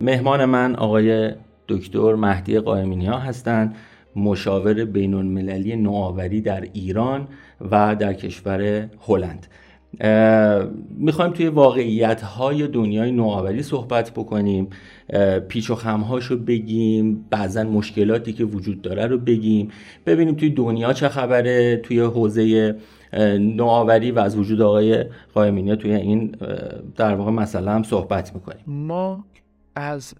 مهمان من آقای دکتر مهدی قائمینی ها هستند مشاور بین المللی نوآوری در ایران و در کشور هلند. می‌خوایم توی واقعیت های دنیای نوآوری صحبت بکنیم پیچ و خمهاشو بگیم بعضا مشکلاتی که وجود داره رو بگیم ببینیم توی دنیا چه خبره توی حوزه نوآوری و از وجود آقای قائمینی توی این در واقع مثلا هم صحبت می‌کنیم. ما از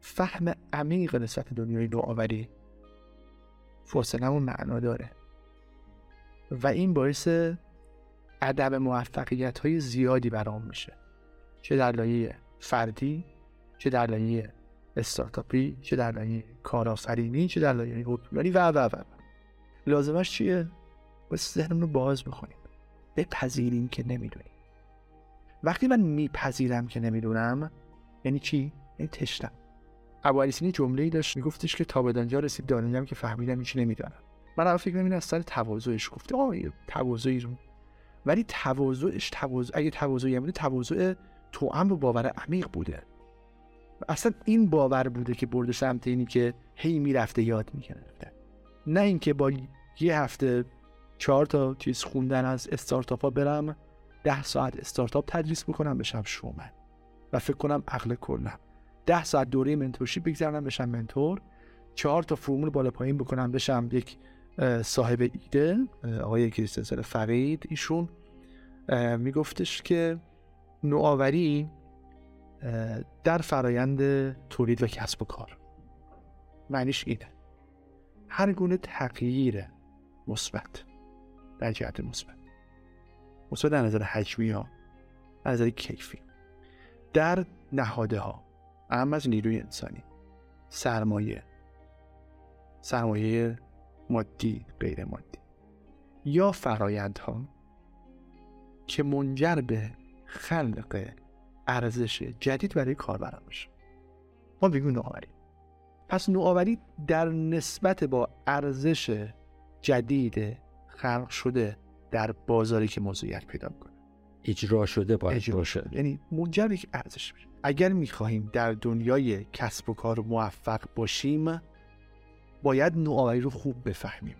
فهم عمیق نسبت دنیای نوآوری فاصلمون معنا داره و این باعث عدم موفقیت های زیادی برام میشه. چه در لایه فردی چه در لایه استارتاپی چه در لایه کارآفرینی چه در لایه حکمرانی و و و. لازمش چیه؟ باید ذهنمون رو باز بکنیم بپذیریم که نمی‌دونیم. وقتی من میپذیرم که نمی‌دونم یعنی چی؟ یعنی تشنم. ابو علی جمله ای داشت میگفتش که تا به رسید دانیم که فهمیدم هیچ نمی‌دونم من الان فکر نمی‌دونم از سر تواضعش گفته. آه تواضعی رو. ولی تواضعش تواضع اگه تواضعی بوده تواضع تو و باور عمیق بوده. اصلا این باور بوده که برده سمت اینی که هی می‌رفته یاد می‌گرفته. نه اینکه با یه هفته چهار تا چیز خوندن از استارتاپ ها برم ده ساعت استارتاپ تدریس بکنم بشم شومن. و فکر کنم عقل کلم. ده ساعت دوره منتورشیپ بگذرنم بشم منتور. چهار تا فرمول بالا پایین بکنم بشم یک صاحب ایده آقای کریستنسل فرید. ایشون میگفتش که نوآوری در فرایند تولید و کسب و کار. معنیش اینه. هر گونه تغییر مثبت. در جهت مثبت. مثبت در نظر حجمی ها در نظر کیفی. در نهاده ها اهم از نیروی انسانی. سرمایه. سرمایه مادی غیر مادی. یا فرایندها که منجر به خلق ارزش جدید برای کاربران میشه. ما بگیم نوآوری. پس نوآوری در نسبت با ارزش جدید خلق شده در بازاری که موضوعیت پیدا کنه اجرا شده باید اجرا باشه. یعنی منجر به یک ارزش میشه. اگر می‌خواهیم در دنیای کسب و کار موفق باشیم باید نوآوری رو خوب بفهمیم.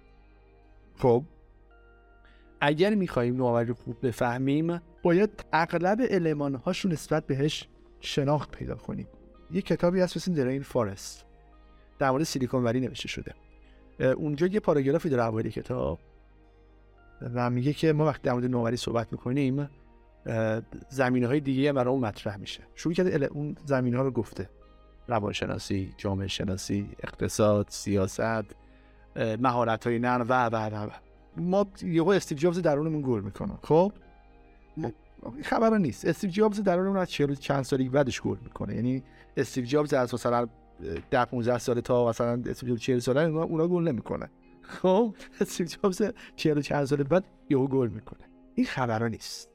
خب؟ اگر می‌خواهیم نوآوری رو خوب بفهمیم باید اغلب المانهاش رو نسبت بهش شناخت پیدا کنیم. یه کتابی هست مثل درین فارست. در مورد سیلیکون ولی نوشته شده. اونجا یه پاراگرافی داره اوایل کتاب. و میگه که ما وقتی در مورد نوآوری صحبت می‌کنیم زمینه های دیگه برای اون مطرح میشه. شروع کرده اون زمینه ها رو گفته. روانشناسی جامعه شناسی اقتصاد سیاست مهارت های نرم و و و ما یهو استیو جابز درونمون گل می‌کنه. خب؟ خبر نیست. استیو جابز درونمون از 40 چند سالی بعدش گل می‌کنه. یعنی استیو جابز از مثلا 10 15 سال تا مثلا استیو جابز 40 ساله اونا گل نمی‌کنه. خب استیو جابز 40 چند سال بعد یهو گل می‌کنه. این خبرها نیست.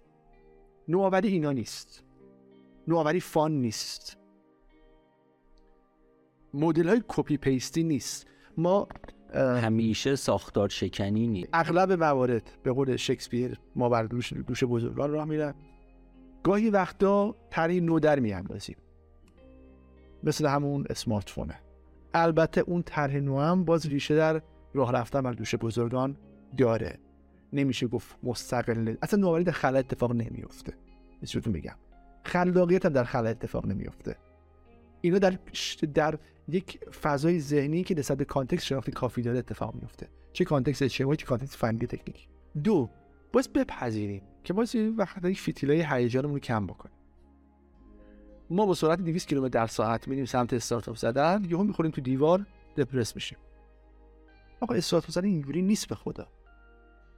نوآوری اینا نیست. نوآوری fun نیست. مدل های کپی پیستی نیست. ما همیشه ساختار شکنی نیست. اغلب موارد به قول شکسپیر ما بر دوش, دوش بزرگان راه میرن. گاهی وقتا تری نو در میاندازیم. مثل همون اسمارت فونه البته اون طرح نو هم باز ریشه در راه رفتن بر دوش بزرگان داره. نمیشه گفت مستقل اصلا نوآوری در خلا اتفاق نمیفته بهتون بگم. خلاقیت هم در خلا اتفاق نمیفته اینا در در یک فضای ذهنی که نسبت به context شناختی کافی داره اتفاق میفته چه context چه context فنی تکنیک دو باز بپذیریم که باز وقتی فیتیلای هیجانمون رو کم بکنیم. ما با سرعت 200 کیلومتر در ساعت میریم سمت استارتاپ زدن یهو می‌خوریم تو دیوار دپرس میشیم. آقا استارتاپ زدن اینجوری نیست به خدا.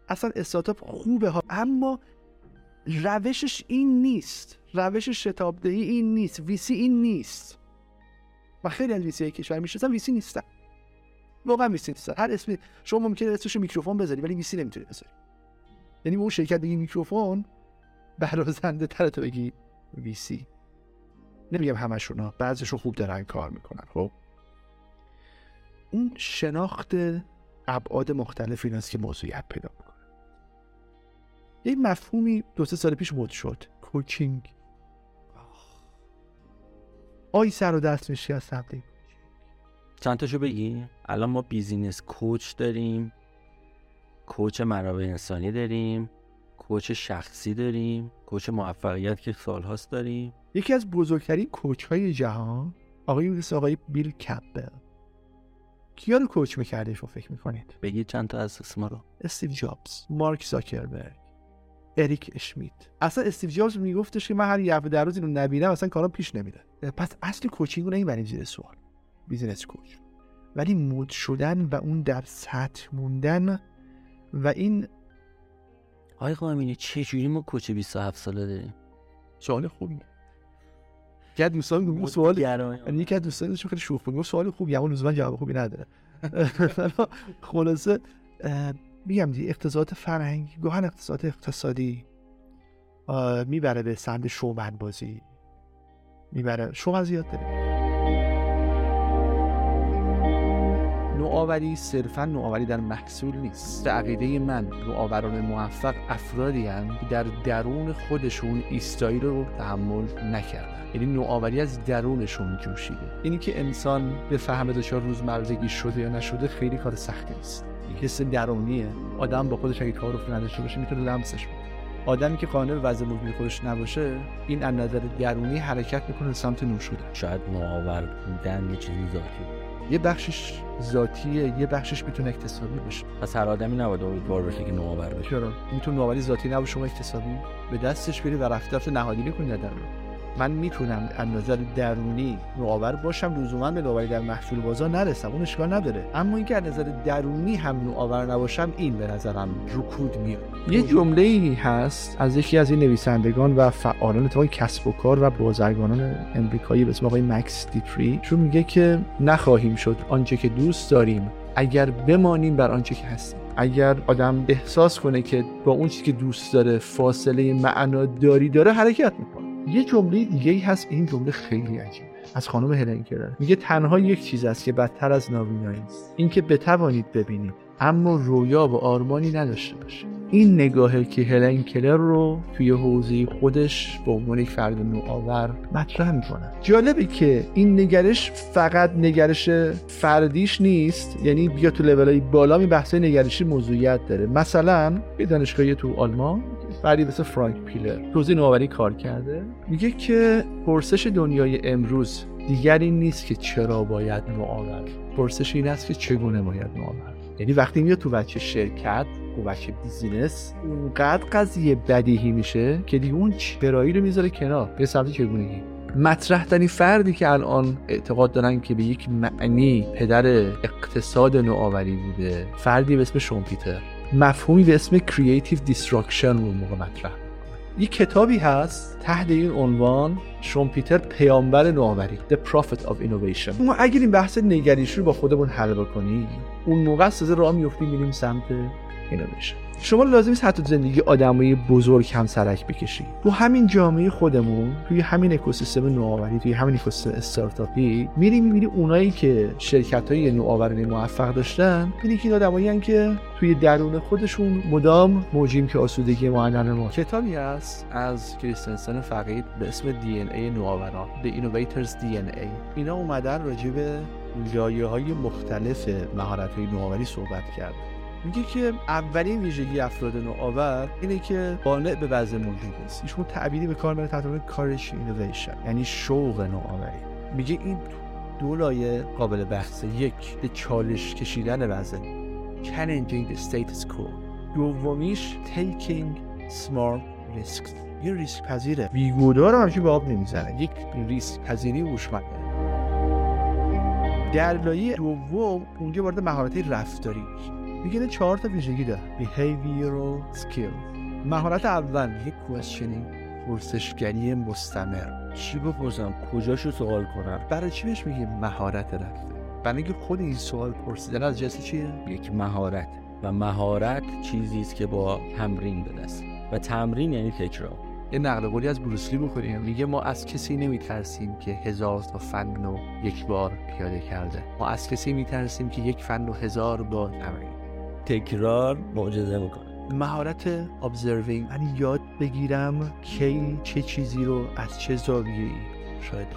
اصلا استارتاپ خوبه ها اما روشش این نیست. روش شتابدهی این نیست. ویسی این نیست. و خیلی از ویسی کشور می‌شناسن ویسی نیستن. واقعا ویسی نیستن. هر اسمی شما ممکنه اسمش میکروفون بذاری ولی ویسی نمی‌تونی بذاری. یعنی اون شرکت بگی میکروفون برازنده تر تو بگی ویسی. نمیگم همشون ها بعضیشون خوب دارن کار می‌کنن خب؟ اون شناخت ابعاد مختلف این است که موضوعیت پیدا می‌کنه. یه مفهومی دو سه سال پیش مد شد. coaching. آی سر و دست میشی از تبلیغ. چند تاشو بگی؟ الان ما business coach داریم. coach منابع انسانی داریم. coach شخصی داریم. coach موفقیت که سالهاست داریم. یکی از بزرگترین coach های جهان آقای آقای بیل کمپل کیا رو coach می‌کرده شما فکر می‌کنید؟ بگید چند تا از اسما رو. استیو جابز مارک زاکربرگ اریک اشمیت. اصلا استیو جابز میگفتش که من هر یه در روز اینو نبینم اصلا کارم پیش نمیره. پس اصل coaching رو نمی‌بریم زیر سوال. business coach. ولی مد شدن و اون در سطح موندن و این آقای قائمینی چه جوری ما coach 27 ساله داریم؟ سوال خوبی یکی از دوستان میگه سوال یعنی یکی از دوستان خیلی شوخ بود. سوال خوبی اما لزوما جواب خوبی نداره. خلاصه میگم دی اقتصاد فرهنگی گاهن اقتصاد اقتصادی می‌بره به سمت شومن بازی. می‌بره. شما زیاد داریم نوآوری صرفا نوآوری در محصول نیست. به عقیده من نوآوران موفق افرادی که در درون خودشون ایستایی رو تحمل نکردن. یعنی نوآوری از درونشون جوشیده. اینی که انسان به فهم دچار روزمرگی شده یا نشده خیلی کار سختی نیست. حس درونیه. آدم با خودش اگه تعارف نداشته باشه می‌تونه لمسش کنه آدمی که قانع به وضع موجود خودش نباشه این از نظر درونی حرکت می‌کنه سمت نور شدن شاید نوآور بودن یه چیزی ذاتی یه بخشش ذاتیه یه بخشش می‌تونه اکتسابی باشه پس هر آدمی نباید امیدوار باشه که نوآور بشه. چرا؟ می‌تونه نوآوری ذاتی نباشه شما اکتسابی به دستش بری و رفته رفته نهادینه کنی در من می‌تونم از نظر درونی نوآور باشم لزوما به نوآوری در محصول بازار نرسم اون اشکال نداره. اما اینکه از نظر درونی هم نوآور نباشم این به نظرم رکود میاد. یه جمله ای هست از یکی از این نویسندگان و فعالان تو کسب و کار و بازرگانان امریکایی به اسم آقای مکس دیپری چون میگه که نخواهیم شد آنچه که دوست داریم اگر بمانیم بر آنچه که هستیم. اگر آدم احساس کنه که با اون چیزی که دوست داره فاصله معناداری داره حرکت می‌کنه. یه جمله دیگه ای هست این جمله خیلی عجیبه. از خانم هلن کرر میگه تنها یک چیز است که بدتر از نابینایی است. اینکه بتوانید ببینید اما رویا و آرمانی نداشته باشید. این نگاهه که هلن کلر رو توی حوزه خودش به عنوان یک فرد نوآور مطرح می‌کنه. جالبه که این نگرش فقط نگرش فردیش نیست. یعنی بیا تو های بالا می بحث نگرشی موضوعیت داره. مثلا یه دانشگاهی تو آلمان فردی مثل فرانک پیلر. توضیح نوآوری کار کرده. میگه که پرسش دنیای امروز دیگری نیست که چرا باید نوآور. پرسش این است که چگونه باید نوآور. یعنی وقتی میاد تو بچه شرکت و بچه بیزینس اونقدر قضیه بدیهی میشه که دیگه اون چرایی رو می‌ذاره کنار. به سمت چگونگی. مطرح ترین فردی که الان اعتقاد دارن که به یک معنی پدر اقتصاد نوآوری بوده فردی به اسم شون پیتر. مفهومی به اسم Creative Destruction رو موقع مطرح یک کتابی هست تحت این عنوان شومپیتر پیامبر نوآوری The Prophet of Innovation. ما اگر این بحث نگریش رو با خودمون حل بکنیم اون موقع از راه میفتیم میریم سمت Innovation. شما لازم نیست حتی زندگی آدمای بزرگ هم سرک بکشی. تو همین جامعه خودمون توی همین اکوسیستم نوآوری توی همین اکوسیستم استارتاپی میری می‌بینی اونایی که شرکت های نوآوری موفق داشتن می‌بینی که آدمایی که توی درون خودشون مدام موجیم که آسودگی معلن ما. کتابی هست از کریستنسن فقید به اسم دی ان ای نوآوران The Innovators DNA اینا اومدن راجع به لایه های مختلف مهارت های نوآوری صحبت کرد. میگه که اولین ویژگی افراد نوآور اینه که قانع به وضع موجود نیست. ایشون تعبیری به کار می‌بره تحت عنوان کارش اینویشن یعنی شوق نوآوری. میگه این دو لایه قابل بحثه. یک به چالش کشیدن وضع. Challenging the status quo. دومیش taking smart risks. یه ریسک پذیره. بیگودار هم همچین به آب نمی‌زنه. یک ریسک پذیری هوشمنده. در لایه دوم اونجا وارد مهارت رفتاری میگه چهار تا ویژگی داره. Behavioral skill. مهارت اول. یک questioning پرسشگری مستمر. چی بپرسم؟ کجاشو سوال کنم؟ برای چی بهش میگه مهارت رفته؟ برای اینکه خود این سوال پرسیدن از جنس چیه؟ یک مهارت. و مهارت چیزی است که با تمرین به دست. و تمرین یعنی تکرار. یه نقل قولی از بروسلی بخوریم. میگه ما از کسی نمیترسیم که هزار تا فن رو یک بار پیاده کرده. ما از کسی میترسیم که یک فن رو هزار بار تمرین تکرار معجزه می‌کنه. مهارت ابزروینگ من یاد بگیرم کی چه چیزی رو از چه زاویه‌ای. شاید.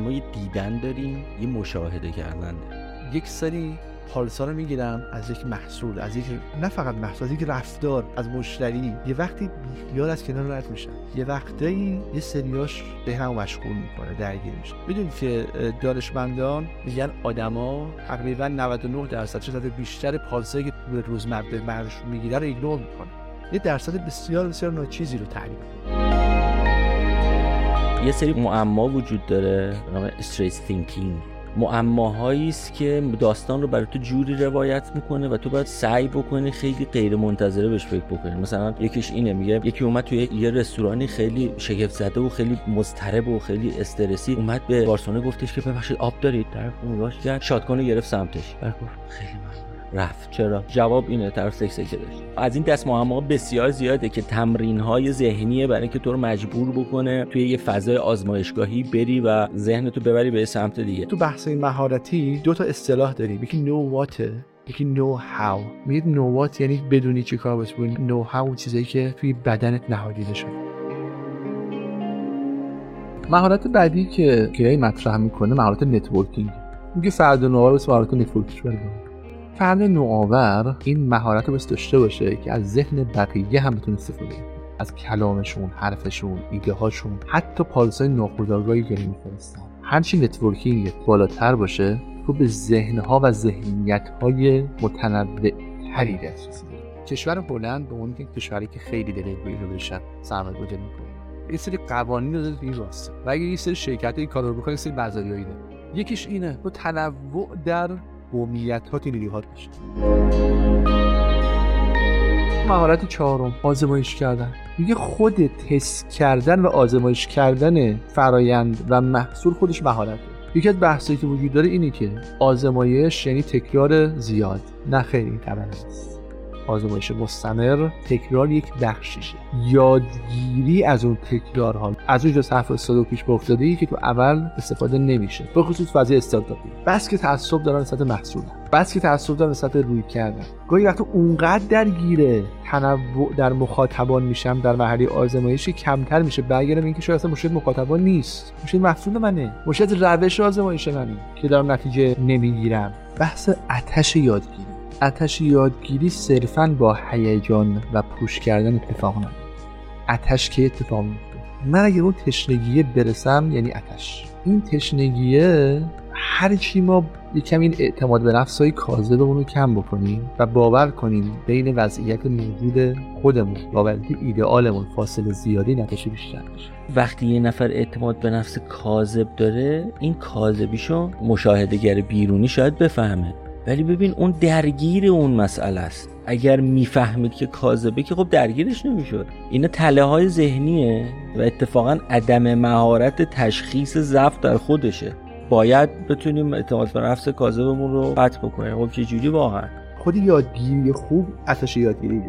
ما یه دیدن داریم یه مشاهده کردن. داریم یک سری پالسا رو می‌گیرم از یک محصول از یک نه فقط محصول از یک رفتار از مشتری. یه وقتی بیخیال از کنار رد میشن یه وقتایی یه سریاش ذهنمو مشغول می‌کنه درگیر میشه می‌دونید که دانشمندان میگن آدما تقریبا 99 درصد شاید بیشتر پالسایی که به روزمره برشون می‌گیره رو ignore می‌کنه یه درصد بسیار بسیار ناچیزی رو تعریف یه سری معما وجود داره به نام استریس thinking معماهایی است که داستان رو برای تو جوری روایت می‌کنه و تو باید سعی بکنی خیلی غیر منتظره بهش فکر بکنی. مثلا یکیش اینه میگه یکی اومد توی یه رستورانی خیلی شگفت زده و خیلی مضطرب و خیلی استرسی اومد به بارسونه گفتش که ببخشید آب دارید؟ طرف نگاهش کرد شاتگان گرفت سمتش. خیلی رفت. چرا؟ جواب اینه طرف سکس که داشت. از این دست معما بسیار زیاده که تمرین های ذهنیه برای اینکه تو رو مجبور بکنه توی یه فضای آزمایشگاهی بری و ذهن تو ببری به سمت دیگه. تو بحث مهارتی دو تا اصطلاح داریم یکی نو واته یکی نو هاو میگید نو وات یعنی بدونی چی کار باید نو هاو چیزایی که توی بدنت نهادیده شده. مهارت بعدی که که مطرح می‌کنه مهارت networking میگه فرد نوآور مهارت networking فرد نوآور این مهارت رو بایس داشته باشه که از ذهن بقیه هم بتونه استفاده از کلامشون حرفشون ایده هاشون حتی پالسای ناخودآگاهی که میفرستن. هرچی networking بالاتر باشه تو به ذهنها و ذهنیت های متنوع تری دسترسی کشور بلند به اون کشوری که خیلی داره رو بشن سرمایه گذاری می‌کنه. یه سری قوانین رو داره این راسته. و اگه یه سری شرکت این کار رو بکنه سری مزایایی داره. یکیش اینه تو تنوع در قومیت ها نیروهات میشه. مهارت چهارم آزمایش کردن. میگه خود تست کردن و آزمایش کردن فرایند و محصول خودش مهارته یکی از بحثایی که وجود داره اینه که آزمایش یعنی تکرار زیاد نه خیلی طبعا آزمایش مستمر تکرار یک بخشیشه یادگیری از اون تکرارها. از اون حرف استاد پیش به ای که تو اول استفاده نمیشه. به خصوص فضای استارتاپی بس که تعصب دارن نسبت محصول بس که تعصب دارن نسبت روی کردن. گاهی وقتا اونقدر درگیره تنوع در مخاطبان میشم در محلی آزمایشی کمتر میشه. برگردم اینکه شاید اصلا مشکل مخاطبان نیست. مشکل محصول منه. مشکل روش آزمایش منه که دارم نتیجه نمی‌گیرم. بحث آتش یادگیری. اتش یادگیری صرفا با هیجان و پوش کردن اتفاق نه. اتش که اتفاق میفته من اگر اون تشنگیه برسم یعنی اتش این تشنگیه هر چی ما یکم این اعتماد به نفس های کاذبمون رو کم بکنیم و باور کنیم بین وضعیت موجود خودمون و وضعیت ایدئالمون فاصله زیادی نتیجه بیشتر میشه. وقتی یه نفر اعتماد به نفس کاذب داره این کاذبیشو مشاهدهگر بیرونی شاید بفهمه. ولی ببین اون درگیر اون مسئله است. اگر می‌فهمید که کاذبه که خب درگیرش نمی‌شد. اینا تله های ذهنیه و اتفاقا عدم مهارت تشخیص ضعف در خودشه. باید بتونیم اعتماد به نفس کاذبمون رو قطع بکنیم. خب چه جوری واقعا؟ خود یادگیری خوب اساس یادگیری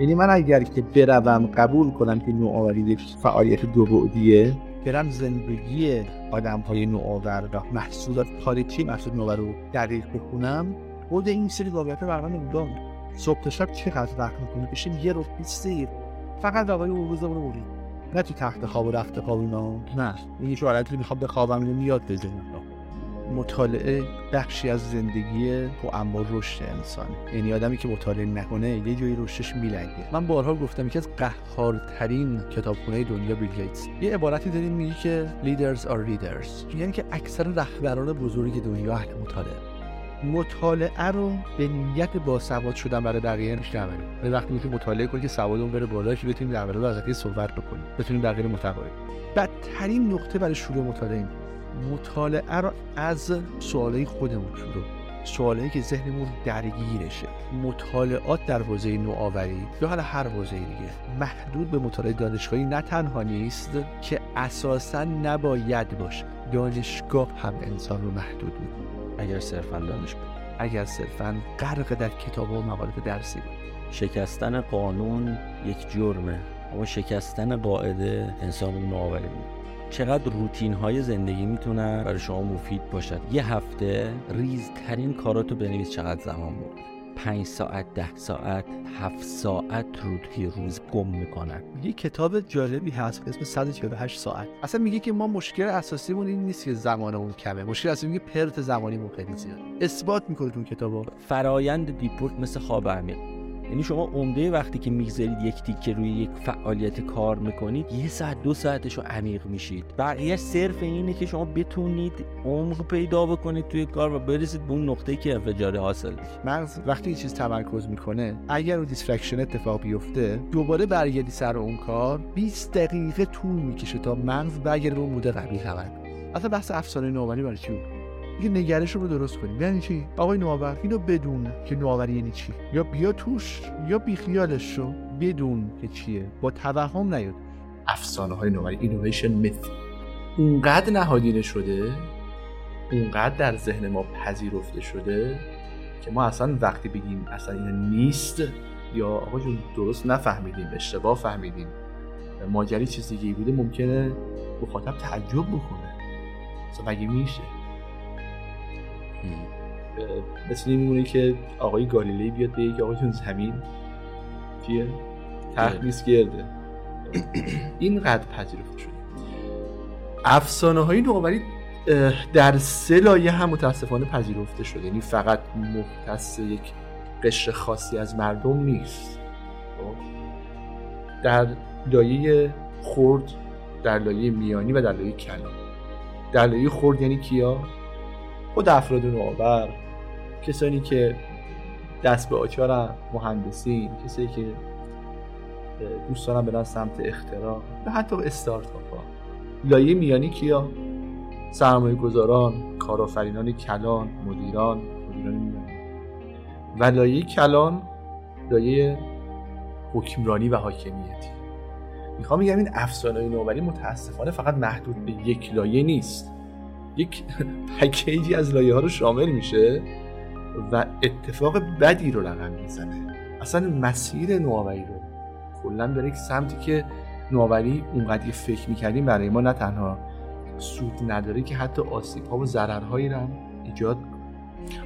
یعنی من اگر که بروم قبول کنم که نوآوری فعالیت دو بعدیه برم زندگی آدم های نوآور و محصولات تاریخی محصول نوآور رو دقیق بخونم. خود این سری واقعیت برقا نمیدام صبح تا شب چقدر وقت می‌کنی بشین یه رو سیر فقط روای اون رو نه تو تخت خواب و رفت خواب اینا. نه. این یه حالتی می‌خوام بخوابم میاد بزنم. مطالعه بخشی از زندگی و اما رشد انسان. یعنی آدمی که مطالعه نکنه یه جایی رشدش میلنگه. من بارها گفتم یکی از قهارترین کتابخونه دنیا بیل گیتس. یه عبارتی داریم میگه که leaders are readers. یعنی که اکثر رهبران بزرگ دنیا اهل مطالعه. مطالعه رو به نیت با سواد شدن برای بقیه نمیشه به وقتی می‌تونی مطالعه کنی که سوادمون بره بالا که بتونیم در برابر صحبت بکنیم بتونیم بقیه متقاعد بدترین نقطه برای شروع مطالعه مطالعه رو از سوالای خودمون شروع. سوالایی که ذهنمون درگیرشه. مطالعات در حوزه نوآوری یا حالا هر حوزه دیگه محدود به مطالعه دانشگاهی نه تنها نیست که اساسا نباید باشه. دانشگاه هم انسان رو محدود می‌کنه. اگر صرفا دانشگاه اگر صرفا غرق در کتاب و مقالات درسی بود شکستن قانون یک جرمه اما شکستن قاعده انسان رو نوآوری می‌کنه. چقدر روتین های زندگی می‌تونن برای شما مفید باشد. یه هفته ریزترین کاراتو بنویس چقدر زمان برد. پنج ساعت ده ساعت هفت ساعت رو توی روز گم می‌کنن. یه کتاب جالبی هست به اسم 148 ساعت. اصلا میگه که ما مشکل اساسیمون این نیست که زمانمون کمه. مشکل اصلی میگه پرت زمانیمون خیلی زیاد. اثبات می‌کنه تو کتابا فرایند دیپورت مثل خواب عمیق. یعنی شما عمده وقتی که می‌گذارید یک تیکه روی یک فعالیت کار می‌کنید یه ساعت دو ساعتش رو عمیق میشید. بقیه صرف اینه که شما بتونید عمق پیدا بکنید توی کار و برسید به اون نقطه که انفجار حاصل مغز وقتی یه چیز تمرکز می‌کنه اگر اون distraction اتفاق بیفته دوباره برگردی سر اون کار 20 دقیقه طول می‌کشه تا مغز برگرده به اون mood قبلی خب اصلا بحث افسانه نوآوری برای چی بود؟ یه نگرش رو درست کنیم. یعنی چی؟ آقای نوآور اینو بدون که نوآوری یعنی چی؟ یا بیا توش یا بیخیالش شو. بدون که چیه؟ با توهم نیاد. افسانه های نوآوری اینویشن میث اونقدر نهادینه شده اونقدر در ذهن ما پذیرفته شده که ما اصلا وقتی بگیم اصلا این نیست یا آقا جون درست نفهمیدیم اشتباه فهمیدیم. ماجری چیز دیگه بوده ممکنه مخاطب تعجب بکنه. اصلا مگه میشه؟ مثل این میمونه که آقای گالیلی بیاد به یک آقای زمین چیه؟ نیست گرده. اینقدر پذیرفته شده. افسانه های نوآوری در سه لایه هم متاسفانه پذیرفته شده. یعنی فقط مختص یک قشر خاصی از مردم نیست. خب؟ در لایه خرد در لایه میانی و در لایه کلان. در لایه خرد یعنی کیا؟ خود افراد نوآور کسانی که دست به آچار مهندسی کسایی که دوست دارن برن سمت اختراع و حتی استارتاپ ها لایه میانی کیا؟ سرمایه گذاران کارآفرینان کلان مدیران مدیران میانی. و لایه کلان لایه حکمرانی و حاکمیتی. می‌خوام بگم این افسانه نوآوری متاسفانه فقط محدود به یک لایه نیست. یک پکیجی از لایه ها رو شامل میشه و اتفاق بدی رو رقم می‌زنه. اصلا مسیر نوآوری رو. کلا به یک سمتی که نوآوری اونقدر فکر می‌کردیم برای ما نه تنها سود نداره که حتی آسیب ها و ضررهایی رو هم ایجاد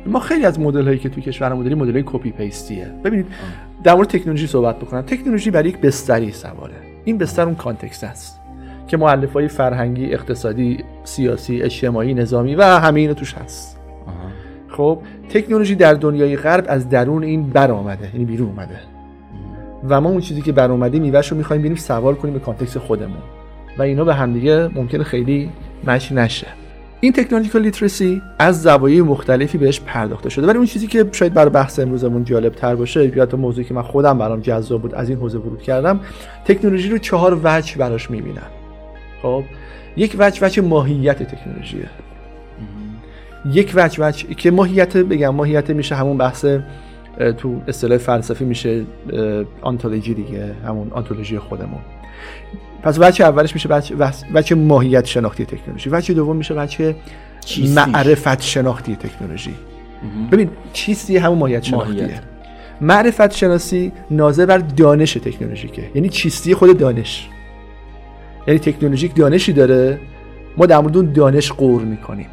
ما خیلی از مدل هایی که توی کشورمون داریم مدل های کپی پیستیه ببینید در مورد تکنولوژی صحبت بکنم. تکنولوژی برای یک بستری سواره. این بستر اون context است. که مؤلفه های فرهنگی اقتصادی سیاسی اجتماعی نظامی و همه اینو توش هست. خب تکنولوژی در دنیای غرب از درون این بر آمده یعنی بیرون اومده. و ما اون چیزی که بر اومده میوهش رو می‌خوایم ببینیم سوار کنیم به context خودمون. و اینا به همدیگه ممکنه خیلی match نشه. این technological literacy از زوایای مختلفی بهش پرداخته شده. ولی اون چیزی که شاید برای بحث امروزمون جالب تر باشه یا تا موضوعی که من خودم برام جذاب بود از این حوزه ورود کردم تکنولوژی رو چهار وجه براش می‌بینن. خب یک وجه وجه ماهیت تکنولوژیه. یک وجه وجه که ماهیت بگم ماهیت میشه همون بحث تو اصطلاح فلسفی میشه آنتولوژی دیگه همون آنتولوژی خودمون. پس وجه اولش میشه وجه, وجه ماهیت شناختی تکنولوژی. وجه دوم میشه وجه معرفت شناختی تکنولوژی. ببین چیستی همون ماهیت شناختیه؟ معرفت شناسی ناظر بر دانش تکنولوژیکه. یعنی چیستی خود دانش. یعنی تکنولوژیک دانشی داره ما در مورد اون دانش قور می‌کنیم.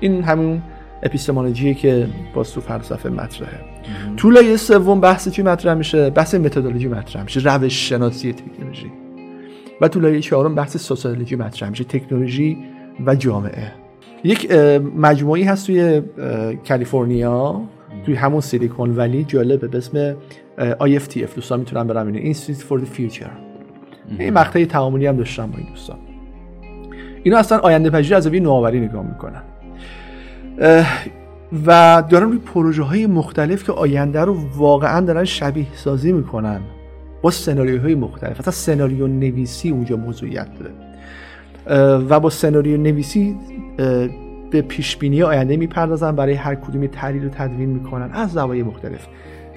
این همون اپیستمولوژیه که با تو فلسفه مطرحه. تو لایه سوم بحث چی مطرح میشه؟ بحث متدولوژی مطرح میشه روش شناسی تکنولوژی. و تو لایه چهارم بحث سوسیولوژی مطرح میشه تکنولوژی و جامعه. یک مجموعی هست توی کالیفرنیا توی همون سیلیکون ولی جالبه به اسم IFTF دوستان می‌تونن برن ببینن. Institute for the Future. این مقطعی تعاملی هم داشتم با این دوستان. اینا اصلا آینده پذیری از نوآوری نگاه می‌کنن. و دارن روی پروژه های مختلف که آینده رو واقعا دارن شبیه سازی می‌کنن با سناریوهای مختلف. اصلا سناریو نویسی اونجا موضوعیت داره. و با سناریو نویسی به پیش بینی آینده می‌پردازن برای هر کدومی تحلیل و تدوین می‌کنن از زوایای مختلف.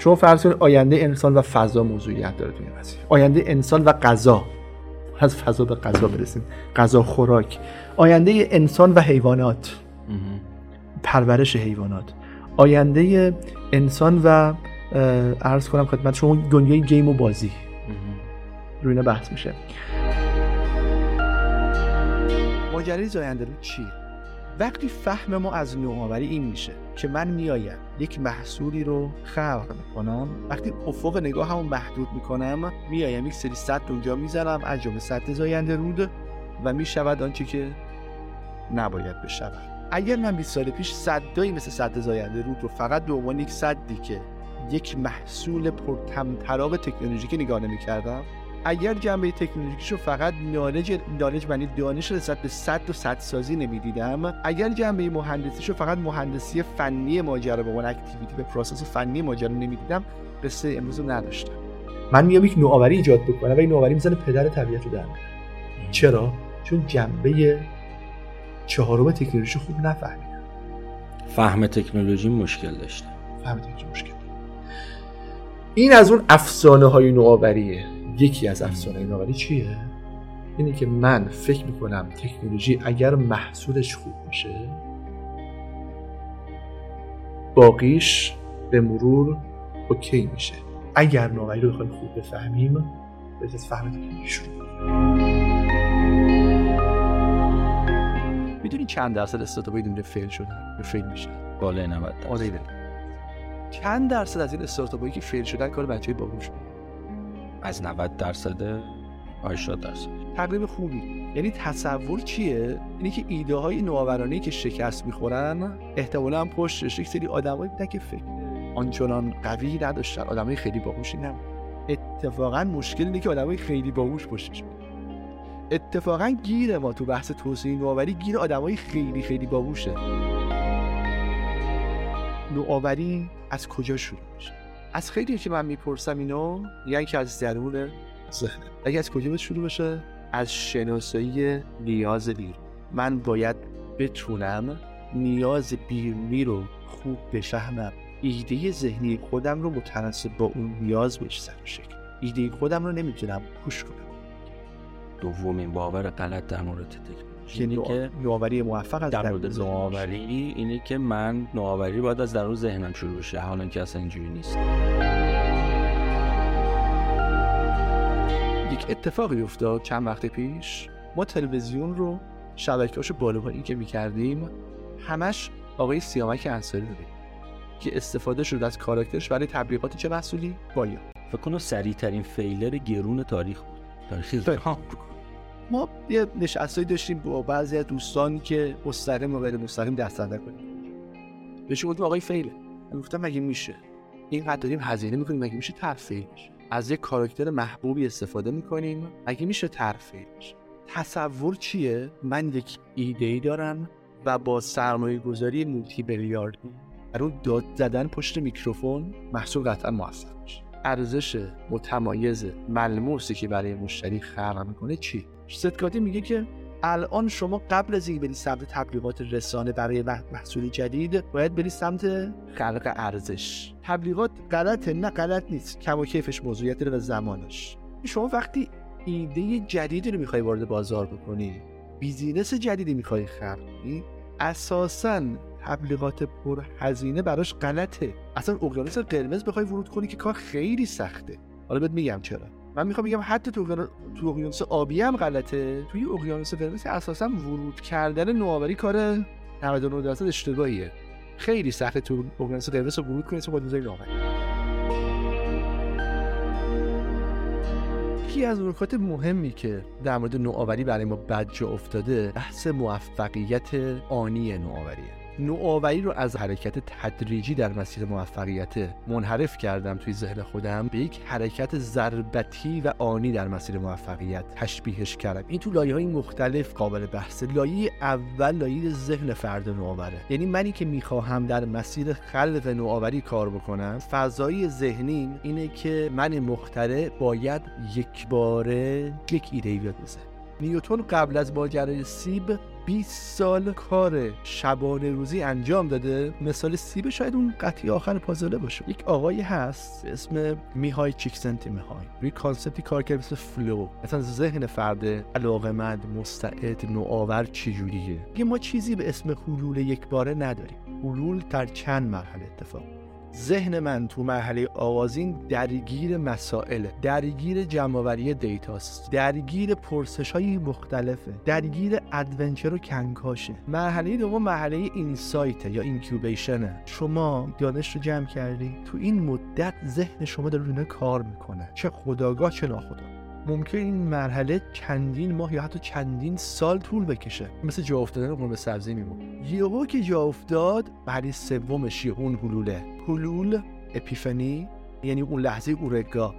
شما فرض کنید آینده انسان و فضا موضوعیت داره تو این آینده انسان و غذا. از فضا به غذا برسیم. غذا خوراک. آینده انسان و حیوانات. پرورش حیوانات. آینده انسان و عرض کنم خدمت شما دنیای گیم و بازی. روی اینا بحث میشه. ماجرای زاینده چی وقتی فهم ما از نوآوری این میشه که من میایم یک محصولی رو خلق می‌کنم وقتی افق نگاه همون محدود می‌کنم میایم یک سری صد اونجا می‌زنم از جمله صد زاینده رود و می‌شود آنچه که نباید بشود. اگر من 20 سال پیش صدایی مثل صد زاینده رود رو فقط به عنوان یک صدی که یک محصول پرتمطراق تکنولوژیکی نگاه نمی‌کردم اگر جنبه تکنولوژیکیشو فقط نالج نالج معنی دانش رسد به صد و صد سازی نمی‌دیدم اگر جنبه مهندسیشو فقط مهندسی فنی ماجرا به عنوان اکتیویتی به پروسس فنی ماجرا نمی‌دیدم قصه امروز رو نداشتم. من میام یک نوآوری ایجاد بکنم و این نوآوری می‌زنه پدر طبیعت رو در چرا؟ چون جنبه چهارم تکنولوژی خوب نفهمیدم. فهم تکنولوژی مشکل داشته. فهم تکنولوژی مشکل. این از اون افسانه های نوآوریه. یکی از افسانه نوآوری چیه؟ اینه که من فکر می‌کنم تکنولوژی اگر محصولش خوب باشه باقیش به مرور اوکی میشه. اگر نوآوری رو بخوایم خوب بفهمیم باید از فهم تکنولوژی شروع می‌دونی چند درصد استارتاپ دنیا فیل شدن یا فیل میشن بالای 90 درصد. چند درصد از این استارتاپایی که فیل شدن کار بچه باهوش از 90 درصد 80 درصد. تقریب خوبی. یعنی تصور چیه؟ اینی که ایده های نوآورانه که شکست می‌خورن احتمالا هم پشتش یک سری آدمایی بودن که فکر آنچنان قوی نداشتن. آدمای خیلی باهوشی نبود. اتفاقا مشکل اینه که آدمای خیلی باهوش پشتش اتفاقا گیر ما تو بحث توسعه نوآوری گیر آدمای خیلی خیلی باهوشه. نوآوری از کجا شروع میشه؟ از خیلی که من می‌پرسم اینو یعنی که از درون ذهن اگه از کجا شروع بشه؟ از شناسایی نیاز بیرون من باید بتونم نیاز بیرونی رو خوب بفهمم. ایده ذهنی خودم رو متناسب با اون نیاز بهش سر شکل. ایده خودم رو نمی‌تونم پوش کنم. دومین باور غلط در مورد تکنولوژی. یعنی که نوآوری موفق از در مورد نوآوری اینه که من نوآوری باید از درون ذهنم شروع بشه. حالا که اصلا اینجوری نیست. یک اتفاقی افتاد چند وقت پیش. ما تلویزیون رو شبکه‌هاشو بالا پایین که می‌کردیم همش آقای سیامک انصاری رو که استفاده شد از کاراکترش برای تبلیغات چه محصولی؟ بایا فکر کنم سریع ترین فیلر گرون تاریخ بود. تاریخ ما یه نشستایی داشتیم با بعضی از دوستان که مستقیم و غیر مستقیم دست کنیم. بهش گفتیم آقای فیله گفتم مگه میشه؟ اینقدر داریم هزینه می‌کنیم مگه میشه فیل بشه؟ از یک کاراکتر محبوبی استفاده می‌کنیم مگه میشه فیل بشه؟ تصور چیه؟ من یک ایده ای دارم و با سرمایه گذاری مولتی بلیاردی در اون داد زدن پشت میکروفون محصول قطعا موفق میشه. ارزش متمایز ملموسی که برای مشتری خلق می‌کنه چی؟ ستکاتی میگه که الان شما قبل از اینکه بری سمت تبلیغات رسانه برای محصول جدید باید بری سمت خلق ارزش. تبلیغات غلطه نه غلط نیست. کم و کیفش موضوعیت داره و زمانش. شما وقتی ایده جدیدی رو می‌خوای وارد بازار بکنی بیزینس جدیدی می‌خوای خلق کنی اساسا تبلیغات پر هزینه براش غلطه. اصلا اقیانوس قرمز بخوای ورود کنی که کار خیلی سخته. حالا بهت میگم چرا. من می‌خوام بگم حتی تو تو اقیانوس آبی هم غلطه. توی اقیانوس قرمز اساسا ورود کردن نوآوری کار 99 درصد اشتباهیه. خیلی سخته تو اقیانوس قرمز ورود کنی تو با نوآوری یکی از نکات مهمی که در مورد نوآوری برای ما بد افتاده بحث موفقیت آنی نوآوریه. نوآوری رو از حرکت تدریجی در مسیر موفقیت منحرف کردم توی ذهن خودم به یک حرکت ضربتی و آنی در مسیر موفقیت تشبیهش کردم. این تو لایه های مختلف قابل بحثه لایه اول لایه ذهن فرد نوآوره. یعنی منی که می‌خواهم در مسیر خلق نوآوری کار بکنم فضای ذهنی اینه که من مختره باید یک باره یک ایده بیاد بزن نیوتون قبل از ماجرای سیب 20 سال کار شبانه روزی انجام داده مثال سیب شاید اون قطعه‌ی آخر پازله باشه. یک آقایی هست به اسم میهای چیکسنت‌میهای. روی concept ی کار کرد مثل flow. مثلا ذهن فرد علاقمند مستعد نوآور چجوریه؟ یه ما چیزی به اسم حلول یک باره نداریم. حلول در چند مرحله اتفاق ذهن من تو مرحله آغازین درگیر مسائل درگیر جمعآوری data ست درگیر پرسش های مختلفه درگیر adventure و کنکاشه. مرحله دوم مرحله insight یا incubation ه. شما دانش رو جمع کردی تو این مدت ذهن شما روی کار می‌کنه. چه خودآگاه چه ناخودآگاه. ممکن این مرحله چندین ماه یا حتی چندین سال طول بکشه مثل جا افتادن قرمه سبزی می‌مونه یهو که جا افتاد بعد سومش اون حلوله حلول اپیفنی یعنی اون لحظه اورگا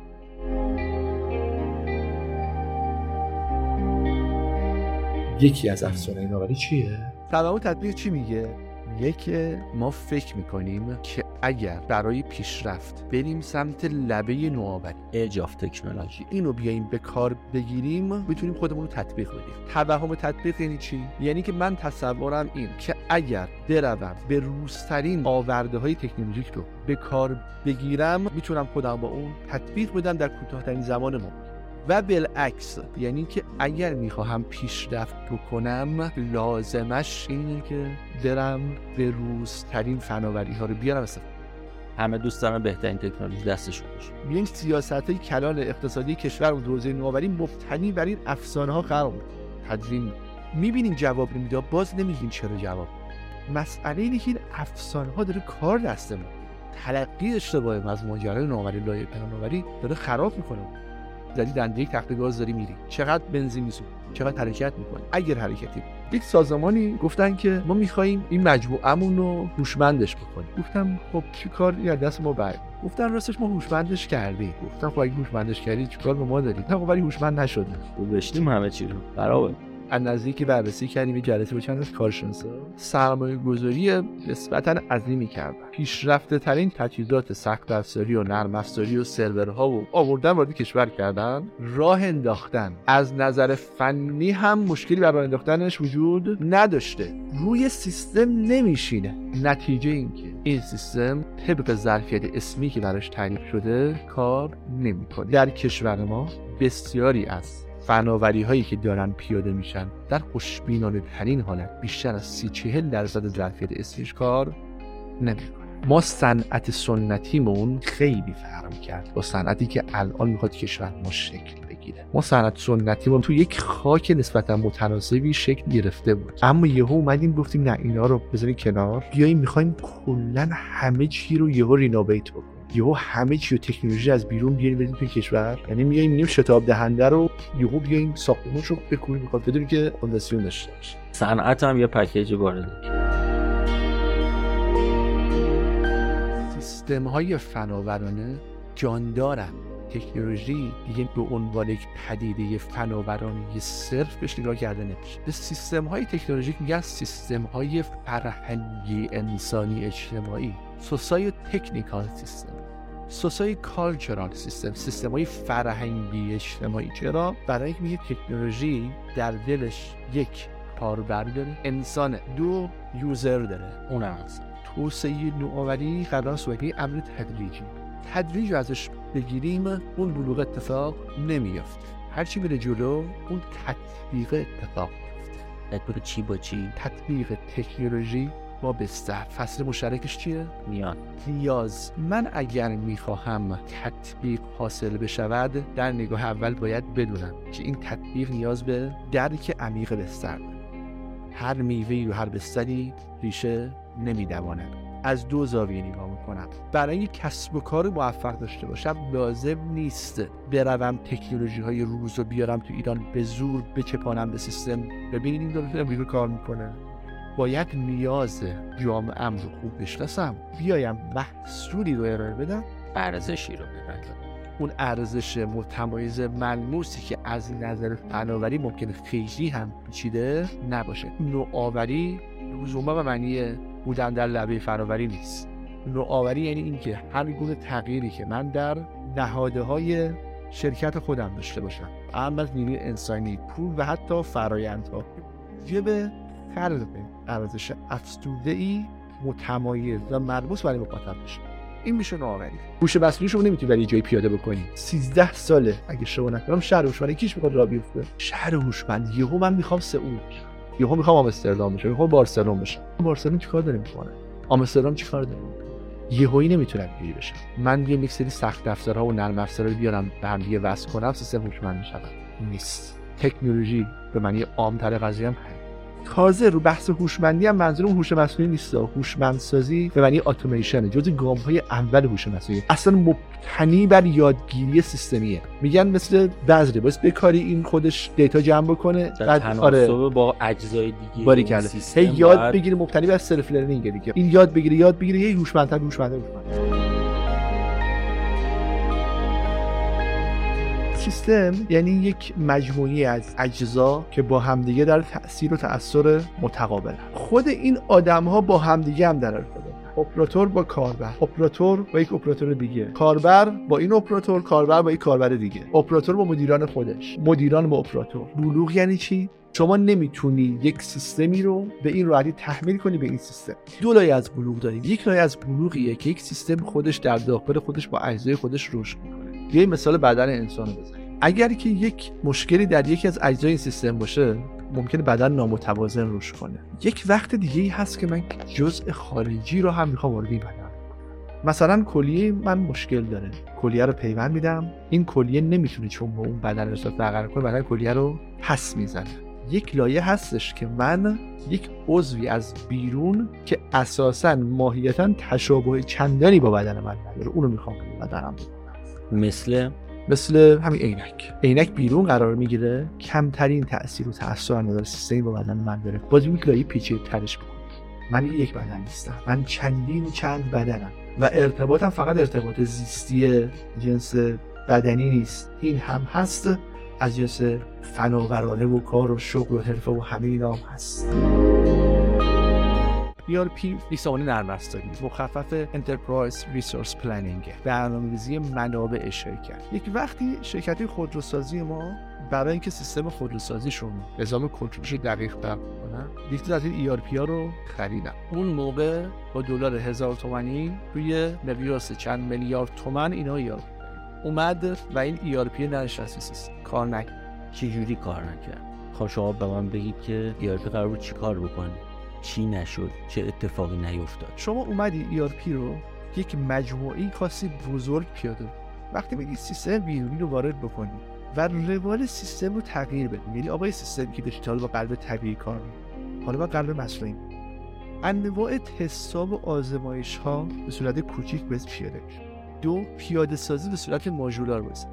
یکی از افسانه ناوری چیه؟ تمام تطبیق چی میگه؟ میگه که ما فکر می‌کنیم که اگر برای پیشرفت بریم سمت لبه نوآوری اجاف تکنولوژی اینو بیایم به کار بگیریم می‌تونیم خودمون رو تطبیق بدیم. توهم تطبیق یعنی چی؟ یعنی که من تصورم این که اگر بروم به روزترین آورده های تکنولوژیک رو به کار بگیرم می‌تونم خودم با اون تطبیق بدم در کوتاهترین زمان ممکن و بالعکس یعنی که اگر می‌خواهم پیشرفت بکنم لازمش اینه که برم به روزترین فناوری ها رو بیارم. استفاده همه دوست دارن بهترین تکنولوژی دستشون باشه. این سیاست های کلان اقتصادی کشور و حوزه نوآوری مبتنی بر این افسانه ها قرار تدوین. می‌بینیم جواب نمیده باز نمیگیم چرا جواب. مسئله اینه که این افسانه ها داره کار دستمون تلقی اشتباه از ماجرای نوآوری لایه نوآوری داره خراب می‌کنه. زدی دنده یک تخت گاز داری میری. چقدر بنزین میسوزی؟ چقدر حرکت می‌کنی؟ اگر حرکتی یک سازمانی گفتن که ما می‌خوایم این مجموعمون رو هوشمندش بکنیم. گفتم خب چی کار یا دست ما بر؟ گفتن راستش ما هوشمندش کردیم. گفتم خب اگه هوشمندش کردی چیکار به ما دارید خب ولی هوشمند نشده گذاشتیم همه چی رو. برابر از نزدیک بررسی کردیم یه جلسه با چند از کارشناسا سرمایه گذاری نسبتا عظیمی کردن پیشرفته ترین تجهیزات سخت افزاری و نرم افزاری و سرورها و آوردن وارد کشور کردن. راه انداختن. از نظر فنی هم مشکلی بر راه انداختنش وجود نداشته. روی سیستم نمیشینه. نتیجه اینکه این سیستم طبق ظرفیت اسمی که براش تعریف شده کار نمی‌کنه. در کشور ما بسیاری از فناوری هایی که دارن پیاده میشن در خوشبینانه ترین حالت بیشتر از سی چهل درصد ظرفیت اسمیش کار نمی‌کنه ما صنعت سنتیمون خیلی فرم کرد با صنعتی که الان می‌خواد کشور ما شکل بگیره. ما صنعت سنتیمون تو یک خاک نسبتا متناسبی شکل گرفته بود. اما یهو اومدیم گفتیم نه اینا رو بذاریم کنار. بیاییم می‌خوایم کلا همه چی رو یهو رینوویت بکنیم. یهو همه چی و تکنولوژی از بیرون بیاریم بدیم توی کشور. یعنی میایم نیم شتاب دهنده رو یهو بیایم ساختمونش رو بکنیم می‌خواد بدونیم که فونداسیون داشته باشه. صنعت هم یه پکیج وارد سیستم های فناورانه جاندارن. تکنولوژی دیگه به عنوان یک پدیده فناورانه صرف بهش نگاه کرده نمیشه. به سیستم های تکنولوژیک میگن سیستم های فرهنگی انسانی اجتماعی. سوسای تکنیکال سیستم سوسای کالچرال سیستم سیستم های فرهنگی اجتماعی. چرا؟ برای اینکه میگه تکنولوژی در دلش یک کاربر داره انسان دو یوزر داره اونم هست توسعه نوآوری قرار صورت امر تدریجی. تدریج ازش بگیریم اون بلوغ اتفاق نمیافته. هرچی میره جلو اون تطبیق اتفاق میفته چی با چی؟ تطبیق تکنولوژی با بستر. فصل مشترکش چیه؟ نیاز نیاز. من اگر می‌خواهم تطبیق حاصل بشود در نگاه اول باید بدونم که این تطبیق نیاز به درک عمیق بستر. هر میوه و هر بستری ریشه نمیدواند. از دو زاویه نگاه می‌کنم. برای کسب و کار موفق داشته باشم لازم نیست بروم تکنولوژی های روز رو بیارم تو ایران به زور بچپانم به سیستم. ببینید این داره امریکا کار می‌کنه. باید نیاز جامعه رو خوب بشناسم. بیایم محصولی رو ارائه بدم. ارزشی رو ببندم. اون ارزش متمایز ملموسی که از نظر فناوری ممکنه خیلی هم پیچیده نباشه. نوآوری لزوما به معنی بودن در لبه فناوری نیست. نوآوری یعنی اینکه هر گونه تغییری که من در نهاده های شرکت خودم داشته باشم. اما از نیروی انسانی پول و حتی فرایندها. به خلق ارزش افزوده ای متمایز و مربوط برای مخاطب بشه. این میشه نوآوری. هوش مصنوعی شما نمی‌تونی برای جای پیاده بکنی. 13 ساله. اگه شما نکنم شهر هوشمند کیش می‌خواد راه بیفته. شهر هوشمند. یهو من می‌خوام سئول یهو می‌خوام آمستردام بشم. می‌خوام بارسلون بشم. بارسلون چیکار داره می‌کنه؟ آمستردام چیکار داره یهویی نمی‌تونم اینجوری بشم. من بیام یک سری سخت افزارها و نرم افزارها رو بیارم به هم دیگه وصل کنم سیستم هوشمند می‌شود نیست. تکنولوژی به معنی عامتر قضیه هم تازه رو بحث هوشمندی هم منظورم هوش مصنوعی نیست. هوشمندسازی به معنی اتوماسیون جزء گام های اول هوش مصنوعی. اصلا مبتنی بر یادگیری سیستمیه. میگن مثل بذره باید بکاری این خودش دیتا جمع بکنه بعد آره. با اجزای دیگه باری کرده هی یاد بگیره مبتنی بر self learning دیگه. این یاد بگیره یاد بگیره هی هوشمندتر هوشمندتر هوشمندتر. سیستم یعنی یک مجموعی از اجزا که با همدیگه در تاثیر و تاثر متقابل خود این آدم ها با همدیگه هم در ارتباط اپراتور با کاربر. اپراتور با یک اپراتور دیگه. کاربر با این اپراتور کاربر با یک کاربر دیگه. اپراتور با مدیران خودش. مدیران با اپراتور. بلوغ یعنی چی؟ شما نمی‌تونی یک سیستمی رو به این راحتی تحمیل کنی به این سیستم. دو لایه از بلوغ داریم. یک لایه از بلوغیه که یک سیستم خودش در داخل خودش با اجزای خودش رشد می‌کنه. یه مثال بدن انسان رو بزنیم. اگر که یک مشکلی در یکی از اجزای این سیستم باشه ممکنه بدن نامتوازن رشد کنه. یک وقت دیگه ای هست که من جزء خارجی رو هم می‌خوام وارد بدن مثلا کلیه من مشکل داره. کلیه رو پیوند میدم. این کلیه نمی‌تونه چون با اون بدن ارتباط برقرار کنه بدن کلیه رو پس می‌زنه. یک لایه هستش که من یک عضوی از بیرون که اساسا ماهیتا تشابه چندانی با بدن من نداره. اونو می‌خوام بدنم مثل مثل همین عینک. عینک بیرون قرار می‌گیره کمترین تاثیر و تاثیر نداره. سیستمی با بدن من داره. باز لایه پیچیده ترش بکنم من یک بدن نیستم. من چندین چند بدنم. و ارتباطم فقط ارتباط زیستی جنس بدنی نیست. این هم هست. از جنس فناورانه و کار و شغل و حرفه و همه اینا هم هست. ERP سامانه نرم افزاری مخفف Enterprise Resource Planning برنامه‌ریزی منابع شرکت. یک وقتی شرکتی خودروسازی ما برای اینکه سیستم خودروسازیشون نظام کنترلش دقیق تر کنن یک از این ERP ها رو خریدم. اون موقع با دلار هزار تومانی روی مقیاس چند میلیارد تومن اینا ERP اومد و این ERP ننشست سیستم. کار نکرد. چجوری کار نکرد؟ خب شما به من بگید که ERP قرار بود چی کار بکنه؟ چی نشد چه اتفاقی نیفتاد شما اومدی ERP رو یک مجموعی کاسی بزرگ پیاده وقتی میگی سیستم بیرونی رو وارد بکنی و روال سیستم رو تغییر بدیم یعنی آقای سیستم که داشتی با قلب طبیعی کار حالا با قلب مصنوعی. انواع تستا و آزمایش ها به صورت کوچیک بهت پیاده دو پیاده سازی به صورت ماژولار بزن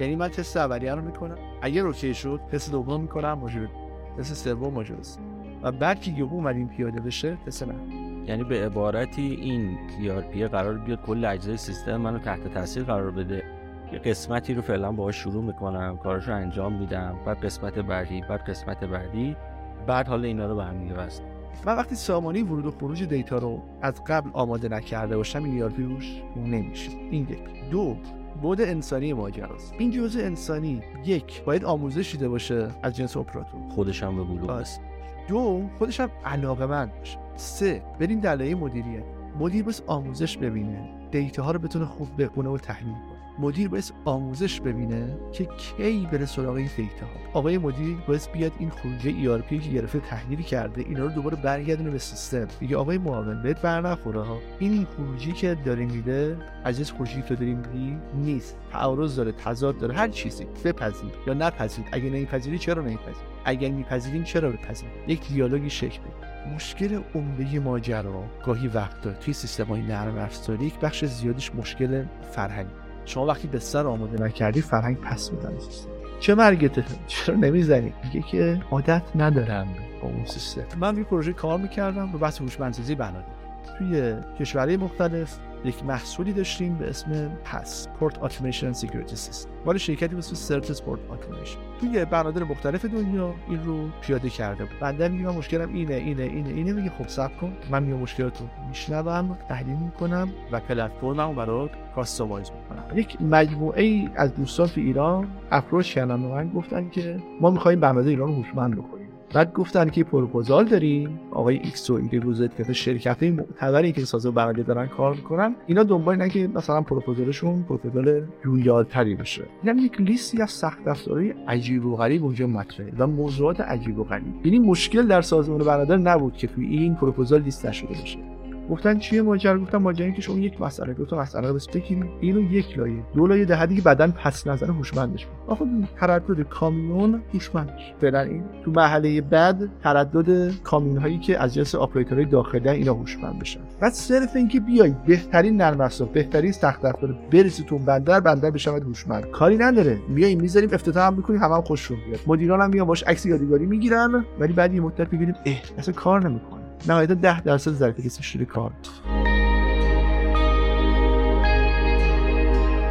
یعنی من تست اولیه رو می‌کنم. اگر okay شد تست دوم می‌کنم ماژول تست سوم ماژول و بعد که یهو اومدیم پیاده بشه مثل یعنی به عبارتی این ERP قرار بیاد کل اجزای سیستم منو تحت تاثیر قرار بده. یه قسمتی رو فعلا باهاش شروع می‌کنم کارش رو انجام میدم بعد قسمت بعدی بعد قسمت بعدی بعد حالا اینا رو به هم وصل من وقتی سامانه ورود و خروج data رو از قبل آماده نکرده باشم این ERP روش نمیشه. این یک. دو بود انسانی ماجراست. این جزء انسانی یک باید آموزش دیده باشه از جنس اپراتور. خودش هم به بلوغ است. دو خودش هم علاقه مند باشه. سه بریم در مدیریت. مدیر بس آموزش ببینه. دیتا ها رو بتونه خوب بخونه و تحلیل کنه. مدیر باید آموزش ببینه که کی بره سراغ این دیتا ها آقای مدیر باید بیاد این خروجه ای که گرفته تحلیل کرده اینا رو دوباره برگردونه به سیستم. میگه آقای معاون بهت برنخوره ها. این این خروجی که داره میده از خروجی که داری میدی نیست. تعارض داره تضاد داره هر چیزی. بپذیر یا نپذیر. اگه نمیپذیری چرا نمیپذیری؟ اگر میپذیریم چرا بپذیریم یک دیالوگی شکل مشکل عمده ماجرا گاهی وقتا توی سیستم های نرم افزاری یک بخش زیادش مشکل فرهنگ شما وقتی به سر آماده نکردی فرهنگ پس میدن چه مرگته چرا نمی‌زنی؟ میگه که عادت ندارم با اون سیستم. من یه پروژه کار می‌کردم رو بحث هوشمندسازی بنا توی کشورهای مختلف یک محصولی داشتیم به اسم PASS Port Automation Security System مال شرکتی به اسم Certus Port Automation توی بنادر مختلف دنیا این رو پیاده کرده بود. بنده میگم مشکلم اینه اینه اینه اینه. میگه خب صبر کن. من میام مشکلاتو میشنوم تحلیل می‌کنم و پلتفرمم برات customize می‌کنم. یک مجموعه ای از دوستان تو ایران approach کردن به من گفتن که ما می‌خوایم بنادر ایران رو هوشمند بکنیم. بعد گفتن که پروپوزال داریم آقای ایکس و ایگری روزت که شرکت معتبری که سازه برنده دارن کار می‌کنن اینا دنبال اینن که مثلا پروپوزالشون پروپوزال رویالتری بشه یعنی یک لیستی از سخت افزارهای عجیب و غریب اونجا مطرحه و موضوعات عجیب و غریب. یعنی مشکل در سازمان برادر نبود که توی این پروپوزال لیست نشده باشه. گفتن چیه ماجرا؟ گفتم ماجرا که شما یک مسئله دو تا مسئله بس اینو یک لایه دو لایه دهدی که بعدن پس نظر هوشمندش آخه تردد کامیون هوشمندش. فعلا این تو مرحله بعد تردد کامیون هایی که از جنس اپراتورهای داخلی اینا هوشمند بشن. بعد صرف اینکه بیای بهترین نرم افزار بهترین سخت افزار برسی تو بندر بندر بشود هوشمند. کاری نداره. میای می‌ذاریم افتتاح هم می‌کنیم همه هم خوششون بیاد مدیران هم میان باش عکس یادگاری می‌گیرن ولی بعد یه مدت می‌بینیم اه اصلا کار نمی‌کنه. نهایتا 10 درصد ظرفیت شده کار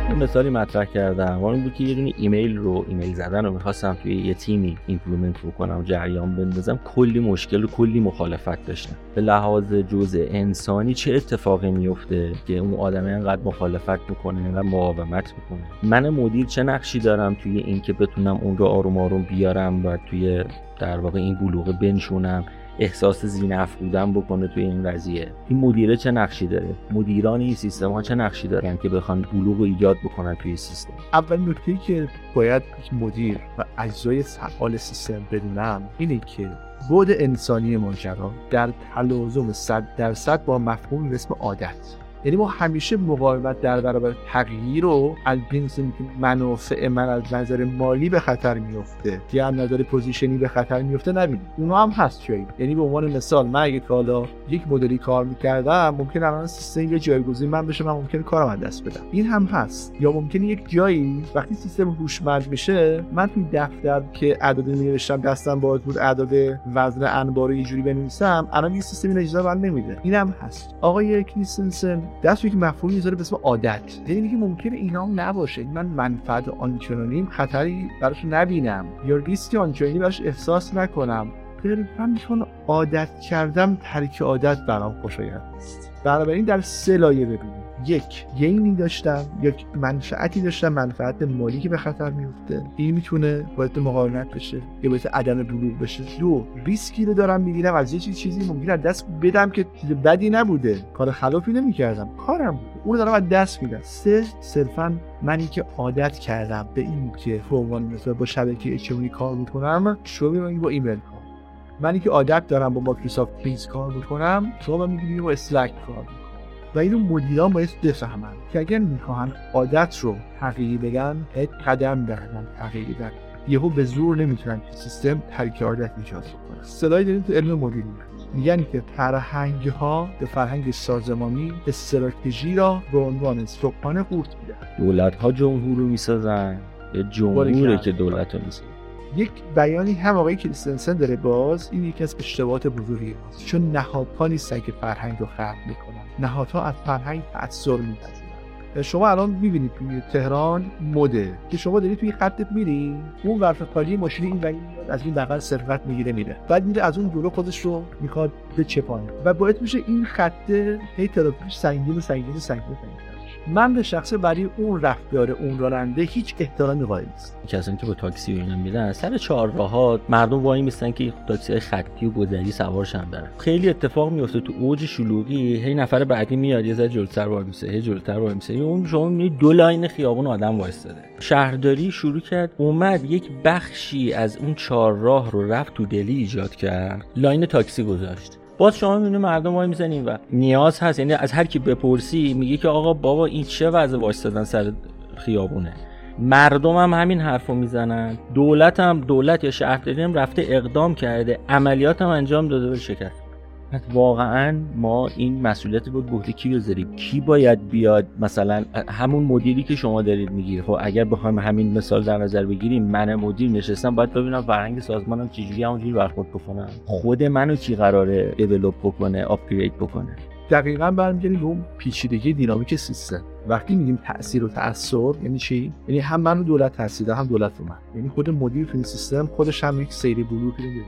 یه مثالی مطرح کردم. اون بود که یه دونه ایمیل رو ایمیل زدن رو می‌خواستم توی یه تیمی implement کنم جریان بندازم. کلی مشکل و کلی مخالفت داشتم. به لحاظ جزء انسانی چه اتفاقی میفته که اون آدم اینقدر مخالفت می‌کنه اینقدر مقاومت می‌کنه؟ من مدیر چه نقشی دارم توی اینکه بتونم اون رو آروم آروم بیارم و توی در واقع این بلوغه بنشونم؟ احساس ذی‌نفع بودن بکنه توی این قضیه. این مدیره چه نقشی داره؟ مدیران این سیستم ها چه نقشی دارن که بخوان بلوغ ایجاد بکنن توی سیستم. اول نکته که باید مدیر و اجزای فعال سیستم بدونن اینه که بعد انسانی ماجرا در تلازم 100 درصد با مفهومی به اسم عادت. یعنی ما همیشه مقاومت در برابر تغییر رو از جنس منافع من از نظر مالی به خطر میفته یا از نظر position ی به خطر میفته نبینید اونا هم هست جایی. یعنی به عنوان مثال من اگه حالا یک مدلی کار می‌کردم ممکن الان سیستم یه جایگزین من بشه من ممکن کارم از دست بدم. این هم هست. یا ممکنه یک جایی وقتی سیستم هوشمند میشه من توی دفتر که اعداد نوشتم دستم باز بود اعداد وزن انبار رو یه جوری بنویسم الان یه سیستم این اجازه من نمیده. اینم هست. آقای کریستنسن دست یک مفهومی می‌ذاره به اسم عادت. یعنی که ممکنه اینا هم نباشه. من منفعت آنچنانیم خطری براش نبینم. یا ریسک آنچنانی براش احساس نکنم. من چون عادت کردم ترک عادت برام ناخوشایند بنابراین در سه لایه ببینیم یک gain ی داشتم یک منفعتی داشتم منفعت مالی که به خطر میفته این می‌تونه باعث مقاومت بشه یا باعث عدم بلوغ بشه. دو ریسکی رو دارم می‌گیرم از یه چیزی ممکن از دست بدم که چیز بدی نبوده. کار خلافی نمی‌کردم. کارم بوده اون دارم از دست میدم. سه صرفا منی که عادت کردم به این که مثلا با شبکه اجتماعی کار می‌کنم شروع با ایمیل منی که عادت دارم با مایکروسافت تیمز کار می‌کنم شما میگی با اسلک کار و اینو مدیران باید بفهمن که اگر می‌خواهن عادت رو تغییر بگن هیچ قدم بردن تغییر بدن یهو به زور نمی‌تونن سیستم ترک عادت ایجاد کنه صدای داریم تو علم مدیری میگن که فرهنگ ها به فرهنگ سازمانی استراتژی را به عنوان صبحانه قورت میدن دولت ها جمهور رو می‌سازن؟ یا جمهوره که دولت رو می‌سازن یک بیانی هم آقای کریستنسن داره باز این یکی از اشتباهات بزرگی هست چون نهادها نیستن که فرهنگ رو خلق می‌کنن. نهادها از فرهنگ تاثر میپذیرن. شما الان می‌بینید توی تهران مده. که شما دارید توی خط میری اون ورف خالی ماشین این و از این بغل ثروت می‌گیره میره. بعد میره از اون جلو خودش رو می‌خواد به چپانه و باید میشه این خط هی ترافیک سنگین و سنگین و سنگین من به شخصه برای اون رفتار اون راننده هیچ احترامی قائل نیست کسانی که با تاکسی و اینا میرن سر چهارراه مردم وای میستن که تاکسی خطی و گذری سوارشن برن. خیلی اتفاق میفته تو اوج شلوغی هی نفر بعدی میاد یه ذره جلوتر وای میسه هی جلوتر وای میسه اون شما می‌بینید دو line خیابون آدم وایستاده. شهرداری شروع کرد اومد یک بخشی از اون چهارراه رو رفت تودلی ایجاد کرد line تاکسی گذاشت. باز شما می‌بینید مردم وای میستن و نیاز هست. یعنی از هر کی بپرسی میگه که آقا بابا این چه وضع وایستادن سر خیابونه. مردم هم همین حرفو می‌زنن. دولت هم دولت یا شهرداری هم رفته اقدام کرده. عملیات هم انجام داده به شکست واقعا ما این مسئولیت بود بهده کی بذاریم؟ کی باید بیاد مثلا همون مدیری که شما دارید میگیر خب اگر بخوایم همین مثال در نظر بگیریم من مدیر نشستم باید ببینم فرهنگ سازمانم چجوری همونجوری برخورد بکنم خود منو کی قراره دیولپ بکنه آپگرید بکنه؟ دقیقا برمیگردیم به اون پیچیدگی دینامیک سیستم. وقتی میگیم تاثیر و تاثر یعنی چی؟ یعنی هم من دولت تاثیر هم دولت رو من. یعنی خود مدیر تو سیستم خودش هم یک سری بلوغی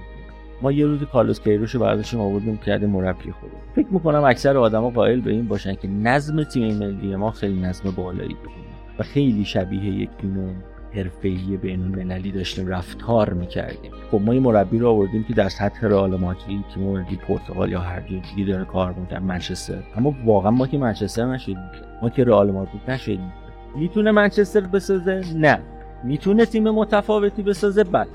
ما یه روزی کارلوس کیروش رو برداشتیم آوردیم کردیم مربی خود. فکر می‌کنم اکثر آدما قائل به این باشن که نظم تیم ملی ما خیلی نظم بالایی بود و خیلی شبیه یک تیم حرفه‌ای المللی داشتیم رفتار می‌کردیم. خب ما یه مربی رو آوردیم که در سطح رئال مادرید که مردی پرتغال یا هر جایی داره کار می‌کنه منچستر. اما واقعا ما که منچستر نشدیم ما که رئال مادرید نشدیم. می‌تونه منچستر بسازه؟ نه. می‌تونه تیم متفاوتی بسازه؟ بله.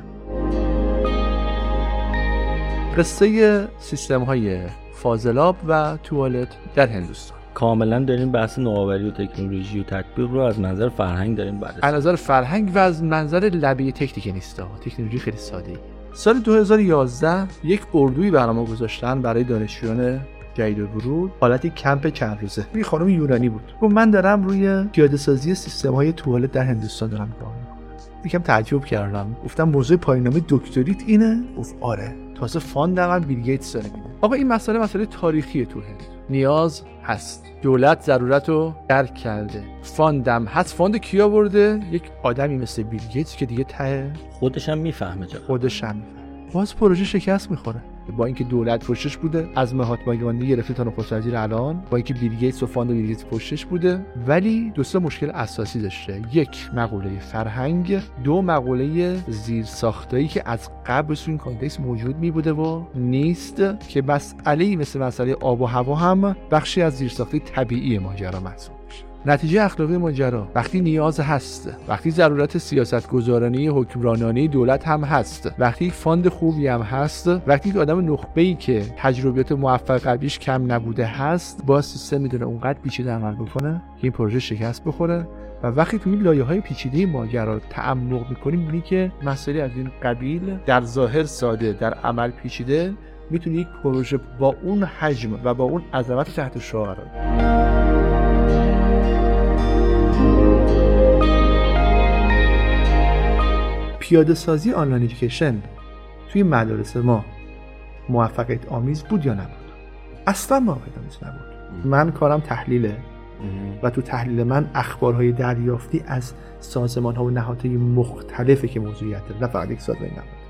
قصه سیستم های فاضلاب و توالت در هندوستان. کاملا داریم بحث نوآوری و تکنولوژی و تطبیق رو از نظر فرهنگ داریم بررسی از نظر فرهنگ و از منظر لبه تکنیک نیست تکنولوژی خیلی ساده. سال 2011 یک اردوی برنامه گذاشتن برای دانشجویان جدید ورود. حالتی کمپ چند روزه. یه خانم یونانی بود. گفت من دارم روی پیاده سازی سیستم های توالت در هندوستان دارم کار می‌کنم. یکم تعجب کردم. گفتم موضوع پایان‌نامه دکتریت اینه؟ گفت آره. تازه fund م هم بیل گیتس داره میده آقا این مسئله مسئله تاریخی تو هند. نیاز هست. دولت ضرورت رو درک کرده. fund م هست. fund کی آورده یک آدمی مثل بیل گیتس که دیگه ته خودش هم می‌فهمه خودش هم می‌فهمه. باز پروژه شکست می‌خوره. با اینکه دولت پشتش بوده از مهاتما گاندی گرفته تا نخست وزیر الان با اینکه بیل گیتس و fund بیل گیتس پشتش بوده. ولی دو مشکل اساسی داشته. یک مقوله فرهنگ دو مقوله زیر ساختایی که از قبل تو این context موجود می بوده و نیست که مسئله مثل مسئله آب و هوا هم بخشی از زیر ساخته طبیعی ماجرا محسوب نتیجه اخلاقی ماجرا. وقتی نیاز هست. وقتی ضرورت سیاست گذارانی حکمرانانه دولت هم هست. وقتی fund خوبی هم هست. وقتی که آدم نخبه ای که تجربیات موفق قبلیش کم نبوده هست باز سیستم می‌تونه اونقدر پیچیده عمل بکنه که این پروژه شکست بخوره. و وقتی تو این لایه های پیچیده ماجرا تعمق می‌کنیم می‌بینی که مسئله از این قبیل در ظاهر ساده در عمل پیچیده. می‌تونه یک پروژه با اون حجم و با اون عظمت تحت شعار. پیاده سازی آنلاین ایژوکیشن توی مدارس ما موفقیت آمیز بود یا نبود؟ اصلا موفقیت آمیز نبود. من کارم تحلیله و تو تحلیل من اخبارهای دریافتی از سازمان ها و نهادهای مختلفه که موضوعیت نه فقط یک سازمان نبود.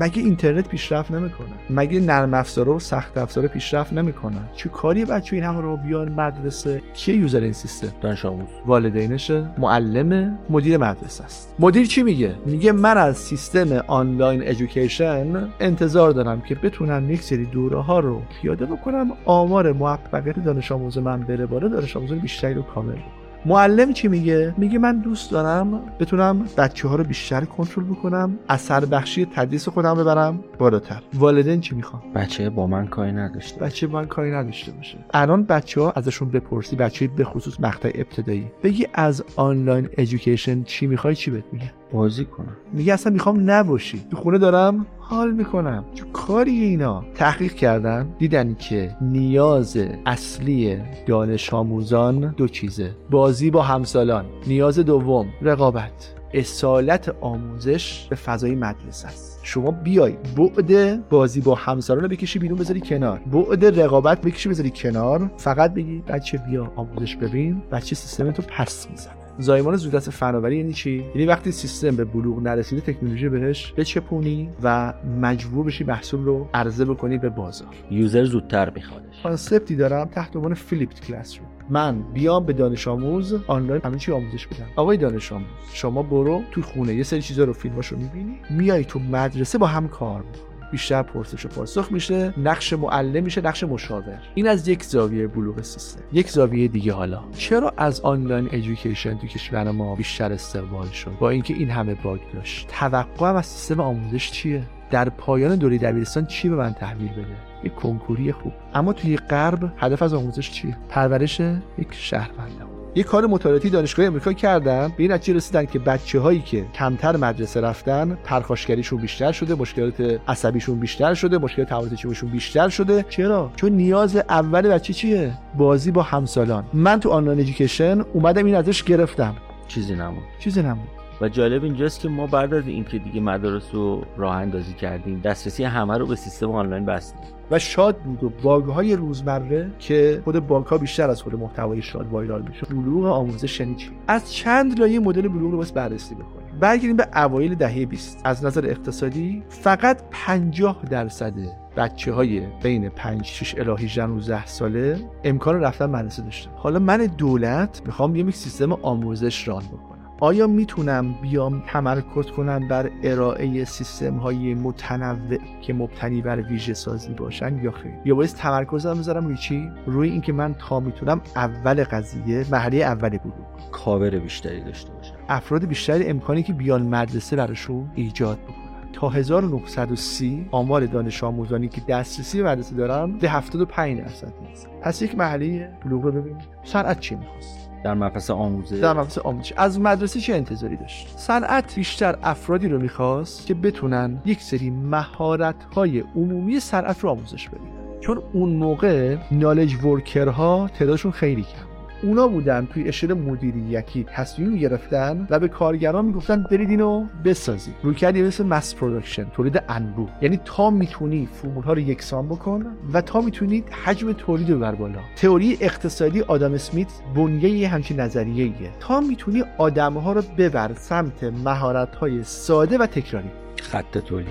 مگه اینترنت پیشرفت نمی‌کنه؟ مگه نرم افزار و سخت افزار پیشرفت نمی‌کنن؟ چه کاری بچه این همه رو بیان مدرسه؟ کی یوزر این سیستم؟ دانش آموز. والدینشه. معلم مدیر مدرسه است. مدیر چی میگه؟ میگه من از سیستم آنلاین ادویکیشن انتظار دارم که بتونم یک سری دوره ها رو پیاده بکنم آمار موفقیت دانش آموز من بره بالا دانش آموز بیشتری رو کامل معلم چی میگه؟ میگه من دوست دارم بتونم بچه ها رو بیشتر کنترل بکنم اثر بخشی تدریس خودم ببرم بالاتر. والدین چی می‌خوان؟ بچه با من کاری نداشته. بچه با من کاری نداشته باشه. الان بچه ها ازشون بپرسی بچه به خصوص مقطع ابتدایی. بگی از آنلاین ادویکیشن چی می‌خوای چی بهت میگه بازی کنم. میگه اصلا می‌خوام نباشی. تو خونه دارم حال می‌کنم. چه کاری اینا؟ تحقیق کردن. دیدن که نیاز اصلی دانش آموزان دو چیزه. بازی با همسالان. نیاز دوم رقابت. اصالت آموزش به فضای مدرسه است. شما بیای بعد بازی با همسران رو بکشی بیرون بذاری کنار. بعد رقابت بکشی بذاری کنار. فقط بگی بچه بیا آموزش ببین. بچه سیستم تو پس می‌زنه. زایمان زودرس فناوری یعنی چی؟ یعنی وقتی سیستم به بلوغ نرسیده تکنولوژی بهش بچپونی و مجبور بشی محصول رو عرضه بکنی به بازار. user زودتر میخوادش concept ی دارم تحت عنوان flipped classroom من بیام به دانش آموز آنلاین همین چی آموزش بدم. آقای دانش آموز شما برو تو خونه یه سری چیزا رو فیلماشو می‌بینی میای تو مدرسه با هم کار می‌کنی. بیشتر پرسش و پاسخ میشه نقش معلم میشه نقش مشاور. این از یک زاویه بلوغ سیستم. یک زاویه دیگه حالا. چرا از online education تو کشور ما بیشتر استقبال شد؟ با اینکه این همه bug داشت. توقع از سیستم آموزش چیه؟ در پایان دوره دبیرستان چی به من تحویل بده؟ یک کنکوری خوب. اما توی غرب هدف از آموزش چیه؟ پرورش یک شهروند. یه کار مطالعاتی دانشگاه امریکا کردن. به این نتیجه رسیدن که بچه هایی که کمتر مدرسه رفتن پرخاشگریشون بیشتر شده مشکلات عصبیشون بیشتر شده مشکلات تمایز بیشتر شده. چرا؟ چون نیاز اول بچه چیه؟ بازی با همسالان. من تو آنلاین ادویکیشن اومدم این ازش گرفتم. چیزی نمون چیزی نمون و جالب اینجاست که ما بعد از اینکه دیگه مدارس رو راه اندازی کردیم دسترسی همه رو به سیستم آنلاین بستیم. و شاد بود و باگ های روزمره که خود باگ ها بیشتر از خود محتوای شاد وایرال میشه بلوغ آموزش یعنی از چند لایه مدل بلوغ رو بس بررسی بکنیم. برگردیم به اوایل دهه 20 از نظر اقتصادی فقط 50 درصد بچه های بین 5 6 الی 18 19 ساله امکان رفتن مدرسه داشته حالا من دولت می‌خوام یک سیستم آموزش ران بکنم. آیا می‌تونم بیام تمرکز کنم بر ارائه سیستم های متنوع که مبتنی بر ویژه سازی باشن یا خیر؟ یا باید تمرکزم بذارم روی چی؟ روی اینکه من تا می‌تونم اول قضیه مرحله اول بلوغ کاور بیشتری داشته باشم. افراد بیشتری امکانی که بیان مدرسه براشون ایجاد بکنم تا 1930 آمار دانش آموزانی که دسترسی به مدرسه دارن به 75 درصد می‌رسه پس یک محله بلوغ رو ببینید صنعت چی می‌خواست؟ در مبحث آموزش. در مبحث آموزش. از مدرسه چه انتظاری داشت؟ صنعت بیشتر افرادی رو می‌خواست که بتونن یک سری مهارت های عمومی صنعت رو آموزش بدن. چون اون موقع knowledge worker ها تعدادشون خیلی کم اونا بودن توی اشل مدیریتی تصمیم گرفتن و به کارگران می‌گفتن برید اینو بسازید رویکردی مثل mass production تولید انبوه. یعنی تا می‌تونی فرمول ها رو یکسان بکن و تا می‌تونید حجم تولید رو ببر بالا. تئوری اقتصادی آدم اسمیت مبنی همچین نظریه ایه تا می‌تونی آدم ها رو ببر سمت مهارت های ساده و تکراری. خط تولید.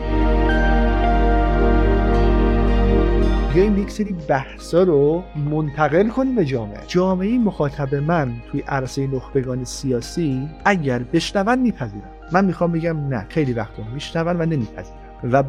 بیایم یک سری بحثا رو منتقل کنیم به جامعه. جامعه مخاطب من توی عرصه نخبگان سیاسی اگر بشنون میپذیرم. من می‌خوام بگم نه خیلی وقتا میشنون و نمیپذیرم. و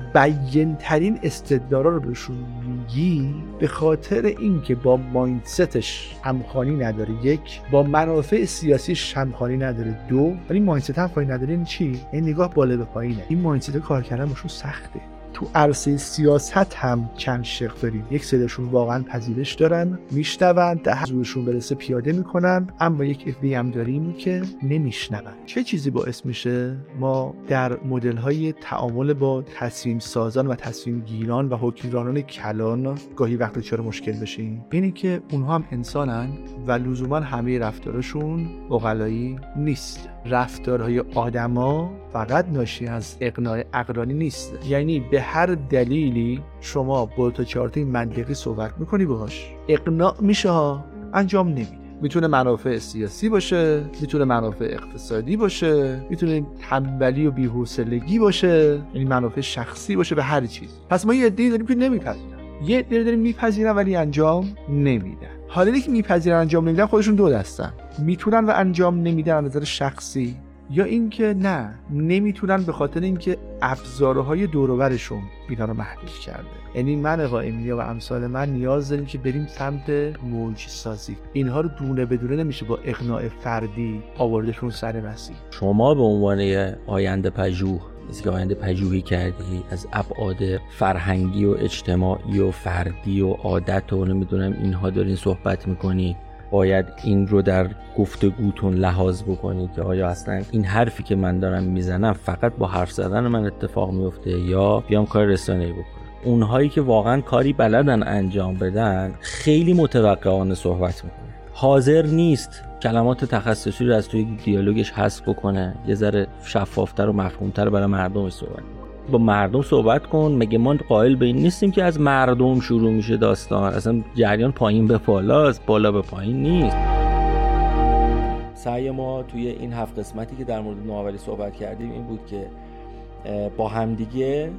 ترین استدلال رو بهشون میگی به خاطر اینکه با ماینستش همخوانی نداره. یک با منافع سیاسیش همخوانی نداره. دو ولی ماینست همخوانی نداره این چی؟ این نگاه بالا به پایینه. این ماینست کار کردن بهشون سخته. تو عرصه سیاست هم چند شق داریم. یک سریشون واقعا پذیرش دارن میشنون ده زورشون برسه پیاده می‌کنن اما یک افبی هم داریم که نمیشنون. چه چیزی باعث میشه؟ ما در مدل های تعامل با تصمیم سازان و تصمیم گیران و حکمرانان کلان گاهی وقت چرا مشکل بشیم. اینه که اونها هم انسانن و لزوما همه رفتارشون اقلایی نیست. رفتارهای آدما فقط ناشی از اقناع اقرانی نیست. یعنی به هر دلیلی شما با تا چارت منطقی صحبت می‌کنی باهاش اقناع میشه ها انجام نمیده. می‌تونه منافع سیاسی باشه می‌تونه منافع اقتصادی باشه می‌تونه تنبلی و بی‌حوصلگی باشه یعنی منافع شخصی باشه به هر چیز پس ما یه عده‌ای داریم که نمیپذیرن. یه عده داریم میپذیرن ولی انجام نمیدن. حالا که میپذیرن انجام نمیدن خودشون دو دستن. می‌تونن و انجام نمیدن از نظر شخصی یا اینکه نه نمی‌تونن به خاطر اینکه ابزارهای دوروبرشون اینا رو محدود کرده. یعنی من قائمی و امثال من نیاز داریم که بریم سمت موج سازی اینها رو دونه بدونه نمیشه با اقناع فردی آوردشون سر مسیر شما به عنوان آینده پژوه چیزی که آینده پژوهی کردی از ابعاد فرهنگی و اجتماعی و فردی و عادت و نمی‌دونم اینها دارین صحبت می‌کنی. باید این رو در گفتگوتون لحاظ بکنید که آیا اصلا این حرفی که من دارم می‌زنم فقط با حرف زدن من اتفاق میفته یا بیام کار رسانه‌ای بکنم؟ اونهایی که واقعا کاری بلدن انجام بدن خیلی متوقعانه صحبت می‌کنه حاضر نیست کلمات تخصصی رو از توی دیالوگش حذف بکنه. یه ذره شفافتر و مفهومتر برای مردمش صحبت با مردم صحبت کن. مگه ما قائل به این نیستیم که از مردم شروع میشه داستان؟ اصلا جریان پایین به از بالا به پایین نیست. سعی ما توی این هفت قسمتی که در مورد نوآوری صحبت کردیم این بود که با همدیگه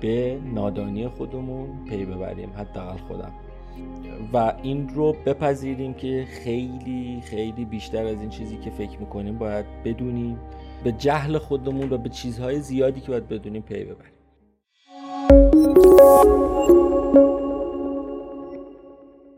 به نادانی خودمون پی ببریم. حداقل خودم. و این رو بپذیریم که خیلی خیلی بیشتر از این چیزی که فکر می‌کنیم باید بدونیم. به جهل خودمون و به چیزهای زیادی که باید بدونیم پی ببریم.